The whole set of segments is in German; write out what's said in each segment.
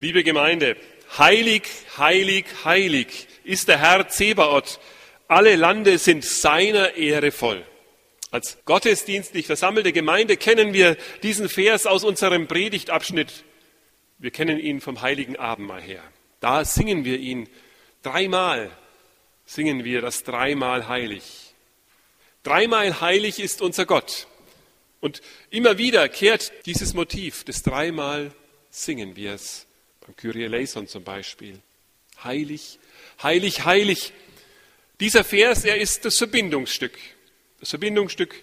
Liebe Gemeinde, heilig, heilig, heilig ist der Herr Zebaoth. Alle Lande sind seiner Ehre voll. Als gottesdienstlich versammelte Gemeinde kennen wir diesen Vers aus unserem Predigtabschnitt. Wir kennen ihn vom heiligen Abendmahl her. Da singen wir ihn dreimal, singen wir das dreimal heilig. Dreimal heilig ist unser Gott. Und immer wieder kehrt dieses Motiv des dreimal singen wir es beim Kyrie eleison zum Beispiel. Heilig, heilig, heilig. Dieser Vers, er ist das Verbindungsstück. Das Verbindungsstück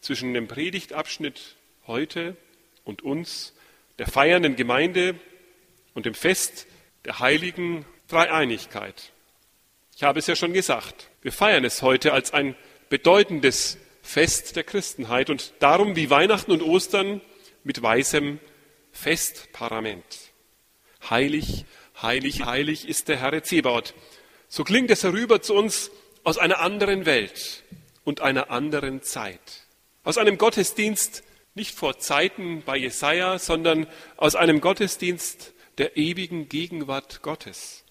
zwischen dem Predigtabschnitt heute und uns, der feiernden Gemeinde und dem Fest der heiligen Dreieinigkeit. Ich habe es ja schon gesagt, wir feiern es heute als ein bedeutendes Fest der Christenheit und darum wie Weihnachten und Ostern mit weißem Festparament. Heilig, heilig, heilig ist der Herr Zebaut. So klingt es herüber zu uns aus einer anderen Welt und einer anderen Zeit. Aus einem Gottesdienst nicht vor Zeiten bei Jesaja, sondern aus einem Gottesdienst der ewigen Gegenwart Gottes.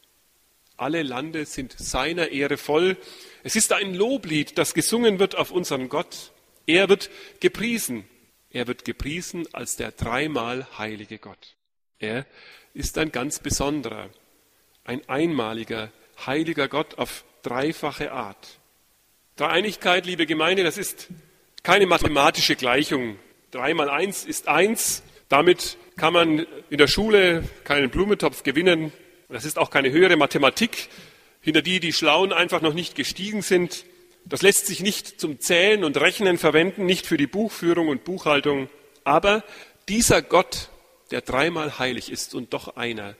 Alle Lande sind seiner Ehre voll. Es ist ein Loblied, das gesungen wird auf unseren Gott. Er wird gepriesen. Er wird gepriesen als der dreimal heilige Gott. Er ist ein ganz besonderer, ein einmaliger, heiliger Gott auf dreifache Art. Dreieinigkeit, liebe Gemeinde, das ist keine mathematische Gleichung. Drei mal eins ist eins. Damit kann man in der Schule keinen Blumentopf gewinnen. Das ist auch keine höhere Mathematik, hinter die die Schlauen einfach noch nicht gestiegen sind. Das lässt sich nicht zum Zählen und Rechnen verwenden, nicht für die Buchführung und Buchhaltung. Aber dieser Gott der dreimal heilig ist und doch einer,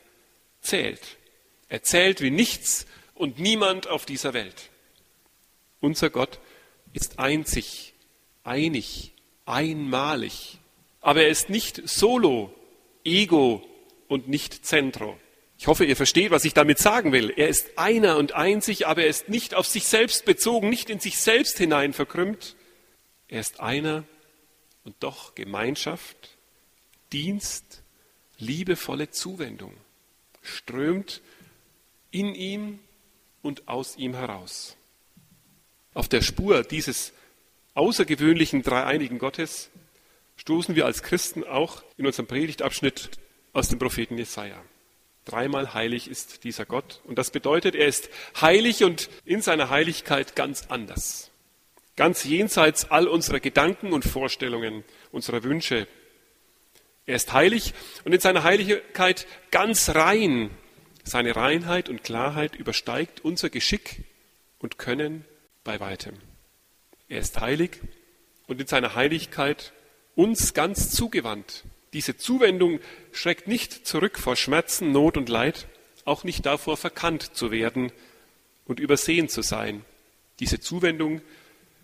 zählt. Er zählt wie nichts und niemand auf dieser Welt. Unser Gott ist einzig, einig, einmalig. Aber er ist nicht solo, ego und nicht zentro. Ich hoffe, ihr versteht, was ich damit sagen will. Er ist einer und einzig, aber er ist nicht auf sich selbst bezogen, nicht in sich selbst hinein verkrümmt. Er ist einer und doch Gemeinschaft, Dienst, liebevolle Zuwendung strömt in ihm und aus ihm heraus. Auf der Spur dieses außergewöhnlichen dreieinigen Gottes stoßen wir als Christen auch in unserem Predigtabschnitt aus dem Propheten Jesaja. Dreimal heilig ist dieser Gott und das bedeutet, er ist heilig und in seiner Heiligkeit ganz anders. Ganz jenseits all unserer Gedanken und Vorstellungen, unserer Wünsche, er ist heilig und in seiner Heiligkeit ganz rein. Seine Reinheit und Klarheit übersteigt unser Geschick und Können bei weitem. Er ist heilig und in seiner Heiligkeit uns ganz zugewandt. Diese Zuwendung schreckt nicht zurück vor Schmerzen, Not und Leid, auch nicht davor verkannt zu werden und übersehen zu sein. Diese Zuwendung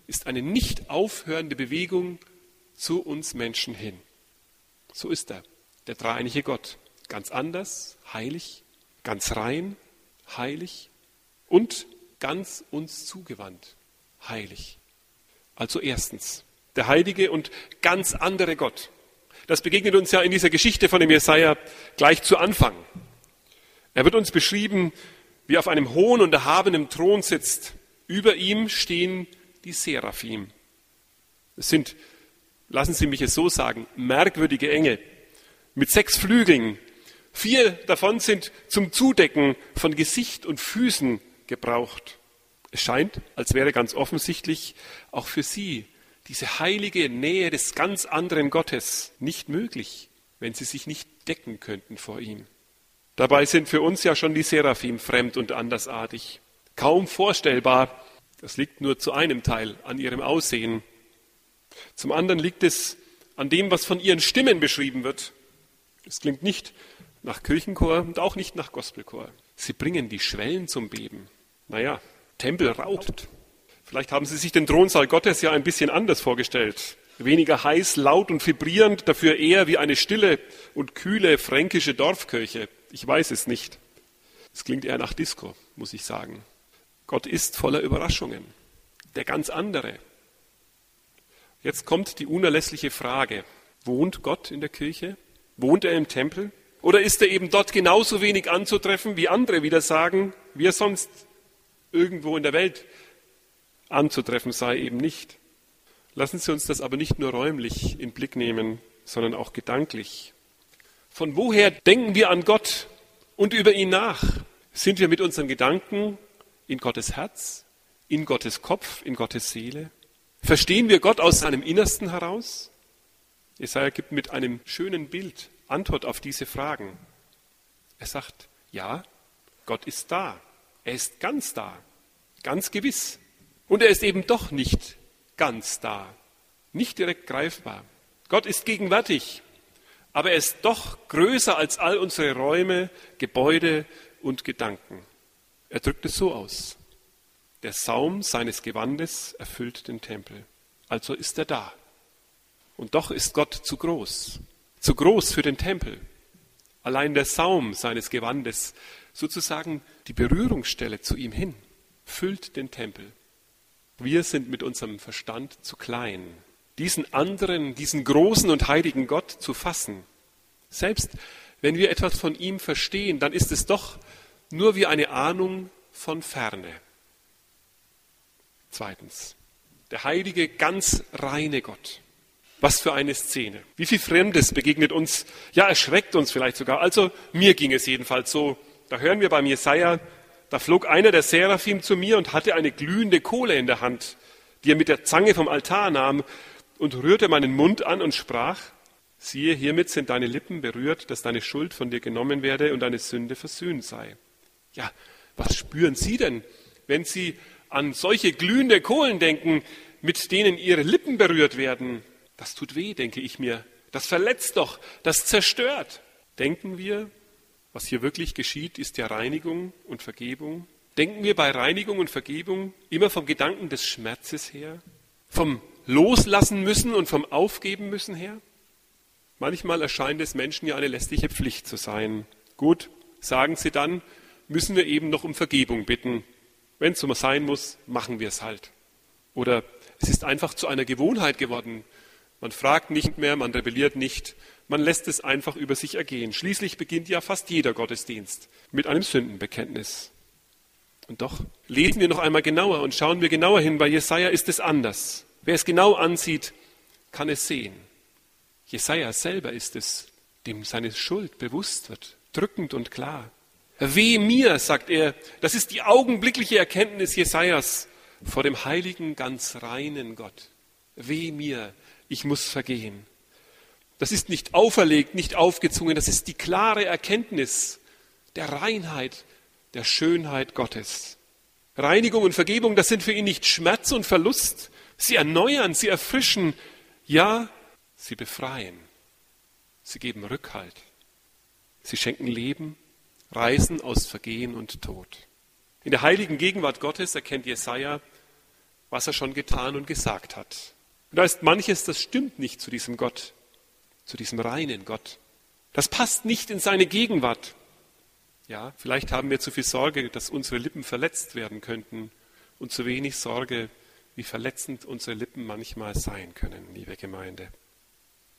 ist eine nicht aufhörende Bewegung zu uns Menschen hin. So ist er, der dreieinige Gott. Ganz anders, heilig, ganz rein, heilig und ganz uns zugewandt, heilig. Also erstens, der heilige und ganz andere Gott. Das begegnet uns ja in dieser Geschichte von dem Jesaja gleich zu Anfang. Er wird uns beschrieben, wie auf einem hohen und erhabenen Thron sitzt. Über ihm stehen die Seraphim. Es sind lassen Sie mich es so sagen, merkwürdige Engel mit sechs Flügeln. Vier davon sind zum Zudecken von Gesicht und Füßen gebraucht. Es scheint, als wäre ganz offensichtlich auch für Sie diese heilige Nähe des ganz anderen Gottes nicht möglich, wenn Sie sich nicht decken könnten vor ihm. Dabei sind für uns ja schon die Seraphim fremd und andersartig. Kaum vorstellbar. Das liegt nur zu einem Teil an ihrem Aussehen. Zum anderen liegt es an dem, was von ihren Stimmen beschrieben wird. Es klingt nicht nach Kirchenchor und auch nicht nach Gospelchor. Sie bringen die Schwellen zum Beben. Naja, Tempel raubt. Vielleicht haben Sie sich den Thronsaal Gottes ja ein bisschen anders vorgestellt. Weniger heiß, laut und vibrierend, dafür eher wie eine stille und kühle fränkische Dorfkirche. Ich weiß es nicht. Es klingt eher nach Disco, muss ich sagen. Gott ist voller Überraschungen. Der ganz andere, Jetzt kommt die unerlässliche Frage, wohnt Gott in der Kirche? Wohnt er im Tempel? Oder ist er eben dort genauso wenig anzutreffen, wie andere wieder sagen, wie er sonst irgendwo in der Welt anzutreffen sei, eben nicht? Lassen Sie uns das aber nicht nur räumlich in Blick nehmen, sondern auch gedanklich. Von woher denken wir an Gott und über ihn nach? Sind wir mit unseren Gedanken in Gottes Herz, in Gottes Kopf, in Gottes Seele? Verstehen wir Gott aus seinem Innersten heraus? Jesaja gibt mit einem schönen Bild Antwort auf diese Fragen. Er sagt, ja, Gott ist da. Er ist ganz da. Ganz gewiss. Und er ist eben doch nicht ganz da. Nicht direkt greifbar. Gott ist gegenwärtig. Aber er ist doch größer als all unsere Räume, Gebäude und Gedanken. Er drückt es so aus. Der Saum seines Gewandes erfüllt den Tempel. Also ist er da. Und doch ist Gott zu groß. Zu groß für den Tempel. Allein der Saum seines Gewandes, sozusagen die Berührungsstelle zu ihm hin, füllt den Tempel. Wir sind mit unserem Verstand zu klein, diesen anderen, diesen großen und heiligen Gott zu fassen. Selbst wenn wir etwas von ihm verstehen, dann ist es doch nur wie eine Ahnung von ferne. Zweitens, der heilige, ganz reine Gott. Was für eine Szene. Wie viel Fremdes begegnet uns, ja, erschreckt uns vielleicht sogar. Also mir ging es jedenfalls so. Da hören wir beim Jesaja, da flog einer der Seraphim zu mir und hatte eine glühende Kohle in der Hand, die er mit der Zange vom Altar nahm und rührte meinen Mund an und sprach, siehe, hiermit sind deine Lippen berührt, dass deine Schuld von dir genommen werde und deine Sünde versöhnt sei. Ja, was spüren Sie denn, wenn Sie an solche glühende Kohlen denken, mit denen ihre Lippen berührt werden, das tut weh, denke ich mir. Das verletzt doch, das zerstört. Denken wir, was hier wirklich geschieht, ist ja Reinigung und Vergebung. Denken wir bei Reinigung und Vergebung immer vom Gedanken des Schmerzes her, vom Loslassen müssen und vom Aufgeben müssen her? Manchmal erscheint es Menschen ja eine lästige Pflicht zu sein. Gut, sagen sie dann, müssen wir eben noch um Vergebung bitten. Wenn es so sein muss, machen wir es halt. Oder es ist einfach zu einer Gewohnheit geworden. Man fragt nicht mehr, man rebelliert nicht, man lässt es einfach über sich ergehen. Schließlich beginnt ja fast jeder Gottesdienst mit einem Sündenbekenntnis. Und doch lesen wir noch einmal genauer und schauen wir genauer hin. Bei Jesaja ist es anders. Wer es genau ansieht, kann es sehen. Jesaja selber ist es, dem seine Schuld bewusst wird, drückend und klar. Weh mir, sagt er, das ist die augenblickliche Erkenntnis Jesajas vor dem heiligen, ganz reinen Gott. Weh mir, ich muss vergehen. Das ist nicht auferlegt, nicht aufgezwungen, das ist die klare Erkenntnis der Reinheit, der Schönheit Gottes. Reinigung und Vergebung, das sind für ihn nicht Schmerz und Verlust. Sie erneuern, sie erfrischen, ja, sie befreien. Sie geben Rückhalt. Sie schenken Leben Reisen aus Vergehen und Tod. In der heiligen Gegenwart Gottes erkennt Jesaja, was er schon getan und gesagt hat. Und da ist manches, das stimmt nicht zu diesem Gott, zu diesem reinen Gott. Das passt nicht in seine Gegenwart. Ja, vielleicht haben wir zu viel Sorge, dass unsere Lippen verletzt werden könnten und zu wenig Sorge, wie verletzend unsere Lippen manchmal sein können, liebe Gemeinde.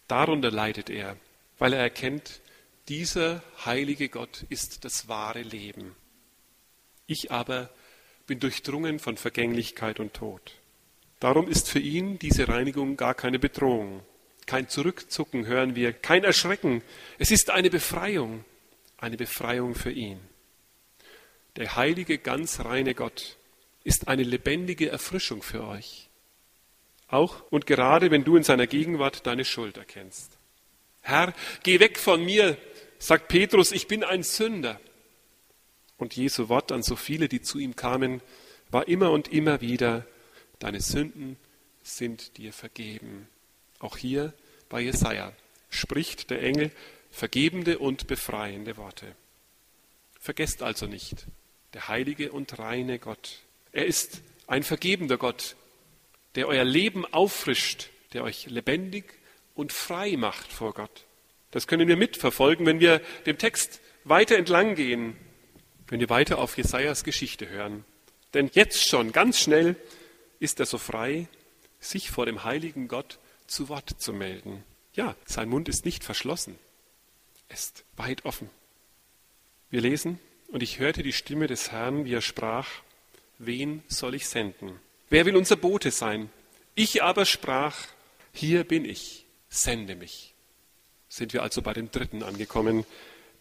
Darunter leidet er, weil er erkennt, dieser heilige Gott ist das wahre Leben. Ich aber bin durchdrungen von Vergänglichkeit und Tod. Darum ist für ihn diese Reinigung gar keine Bedrohung. Kein Zurückzucken hören wir, kein Erschrecken. Es ist eine Befreiung, eine Befreiung für ihn. Der heilige, ganz reine Gott ist eine lebendige Erfrischung für euch. Auch und gerade wenn du in seiner Gegenwart deine Schuld erkennst. Herr, geh weg von mir, sagt Petrus, ich bin ein Sünder. Und Jesu Wort an so viele, die zu ihm kamen, war immer und immer wieder, deine Sünden sind dir vergeben. Auch hier bei Jesaja spricht der Engel vergebende und befreiende Worte. Vergesst also nicht, der heilige und reine Gott. Er ist ein vergebender Gott, der euer Leben auffrischt, der euch lebendig und frei macht vor Gott. Das können wir mitverfolgen, wenn wir dem Text weiter entlang gehen, wenn wir weiter auf Jesajas Geschichte hören. Denn jetzt schon, ganz schnell, ist er so frei, sich vor dem heiligen Gott zu Wort zu melden. Ja, sein Mund ist nicht verschlossen. ist weit offen. Wir lesen, und ich hörte die Stimme des Herrn, wie er sprach, wen soll ich senden? Wer will unser Bote sein? Ich aber sprach, hier bin ich, sende mich. Sind wir also bei dem dritten angekommen,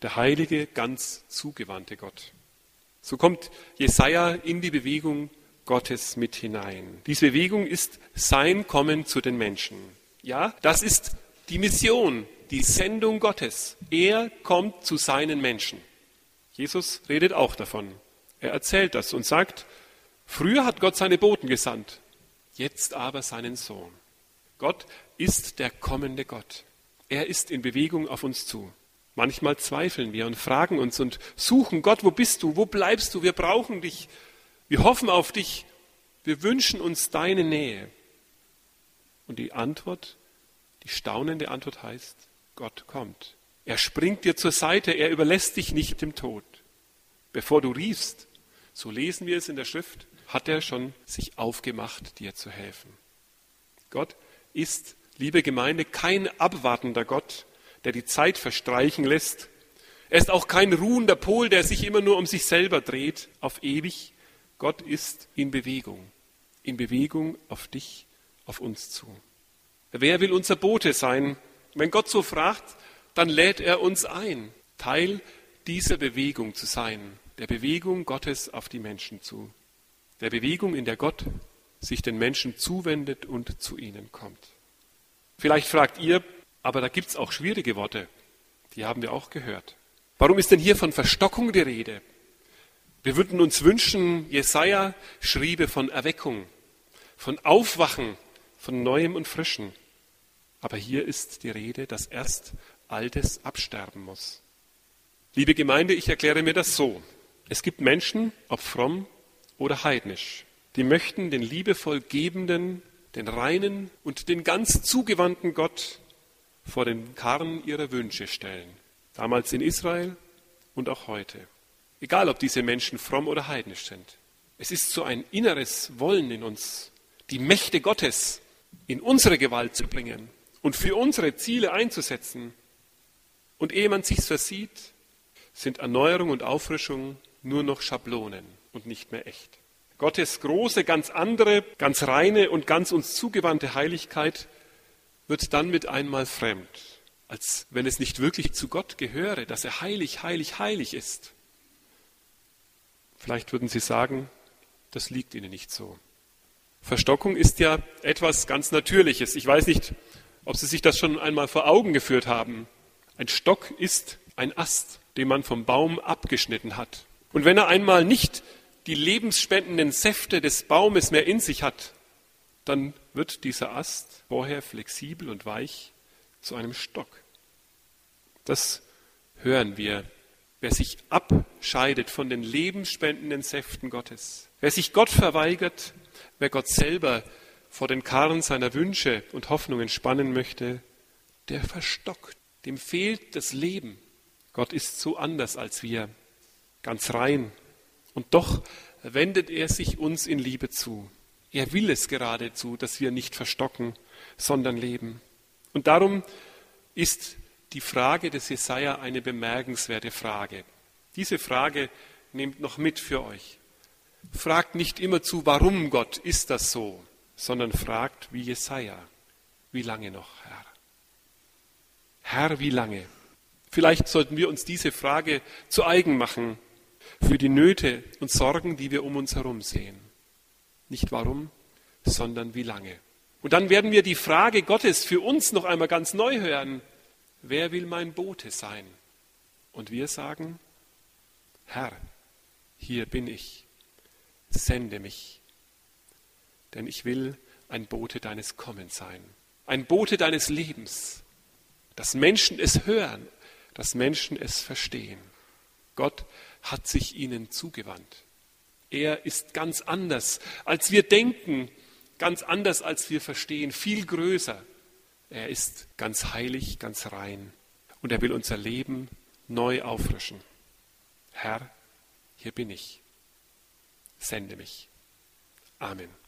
der heilige, ganz zugewandte Gott. So kommt Jesaja in die Bewegung Gottes mit hinein. Diese Bewegung ist sein Kommen zu den Menschen. Ja, das ist die Mission, die Sendung Gottes. Er kommt zu seinen Menschen. Jesus redet auch davon. Er erzählt das und sagt, früher hat Gott seine Boten gesandt, jetzt aber seinen Sohn. Gott ist der kommende Gott. Er ist in Bewegung auf uns zu. Manchmal zweifeln wir und fragen uns und suchen, Gott, wo bist du? Wo bleibst du? Wir brauchen dich. Wir hoffen auf dich. Wir wünschen uns deine Nähe. Und die Antwort, die staunende Antwort heißt, Gott kommt. Er springt dir zur Seite, er überlässt dich nicht dem Tod. Bevor du riefst, so lesen wir es in der Schrift, hat er schon sich aufgemacht, dir zu helfen. Gott ist, liebe Gemeinde, kein abwartender Gott, der die Zeit verstreichen lässt. Er ist auch kein ruhender Pol, der sich immer nur um sich selber dreht, auf ewig. Gott ist in Bewegung, in Bewegung auf dich, auf uns zu. Wer will unser Bote sein? Wenn Gott so fragt, dann lädt er uns ein, Teil dieser Bewegung zu sein, der Bewegung Gottes auf die Menschen zu, der Bewegung, in der Gott sich den Menschen zuwendet und zu ihnen kommt. Vielleicht fragt ihr, aber da gibt es auch schwierige Worte, die haben wir auch gehört. Warum ist denn hier von Verstockung die Rede? Wir würden uns wünschen, Jesaja schriebe von Erweckung, von Aufwachen, von Neuem und Frischen. Aber hier ist die Rede, dass erst Altes absterben muss. Liebe Gemeinde, ich erkläre mir das so. Es gibt Menschen, ob fromm oder heidnisch, die möchten den liebevoll gebenden, den reinen und den ganz zugewandten Gott vor den Karren ihrer Wünsche stellen. Damals in Israel und auch heute. Egal, ob diese Menschen fromm oder heidnisch sind. Es ist so ein inneres Wollen in uns, die Mächte Gottes in unsere Gewalt zu bringen und für unsere Ziele einzusetzen. Und ehe man sich's versieht, sind Erneuerung und Auffrischung nur noch Schablonen und nicht mehr echt. Gottes große, ganz andere, ganz reine und ganz uns zugewandte Heiligkeit wird dann mit einmal fremd, als wenn es nicht wirklich zu Gott gehöre, dass er heilig, heilig, heilig ist. Vielleicht würden Sie sagen, das liegt Ihnen nicht so. Verstockung ist ja etwas ganz Natürliches. Ich weiß nicht, ob Sie sich das schon einmal vor Augen geführt haben. Ein Stock ist ein Ast, den man vom Baum abgeschnitten hat. Und wenn er einmal nicht die lebensspendenden Säfte des Baumes mehr in sich hat, dann wird dieser Ast vorher flexibel und weich zu einem Stock. Das hören wir. Wer sich abscheidet von den lebensspendenden Säften Gottes, wer sich Gott verweigert, wer Gott selber vor den Karren seiner Wünsche und Hoffnungen spannen möchte, der verstockt, dem fehlt das Leben. Gott ist so anders als wir, ganz rein. Und doch wendet er sich uns in Liebe zu. Er will es geradezu, dass wir nicht verstocken, sondern leben. Und darum ist die Frage des Jesaja eine bemerkenswerte Frage. Diese Frage nehmt noch mit für euch. Fragt nicht immer zu, warum Gott ist das so, sondern fragt wie Jesaja, wie lange noch, Herr? Herr, wie lange? Vielleicht sollten wir uns diese Frage zu eigen machen für die Nöte und Sorgen, die wir um uns herum sehen. Nicht warum, sondern wie lange. Und dann werden wir die Frage Gottes für uns noch einmal ganz neu hören. Wer will mein Bote sein? Und wir sagen, Herr, hier bin ich, sende mich denn ich will ein Bote deines Kommens sein, ein Bote deines Lebens, dass Menschen es hören, dass Menschen es verstehen. Gott hat sich ihnen zugewandt. Er ist ganz anders, als wir denken, ganz anders, als wir verstehen, viel größer. Er ist ganz heilig, ganz rein und er will unser Leben neu auffrischen. Herr, hier bin ich. Sende mich. Amen.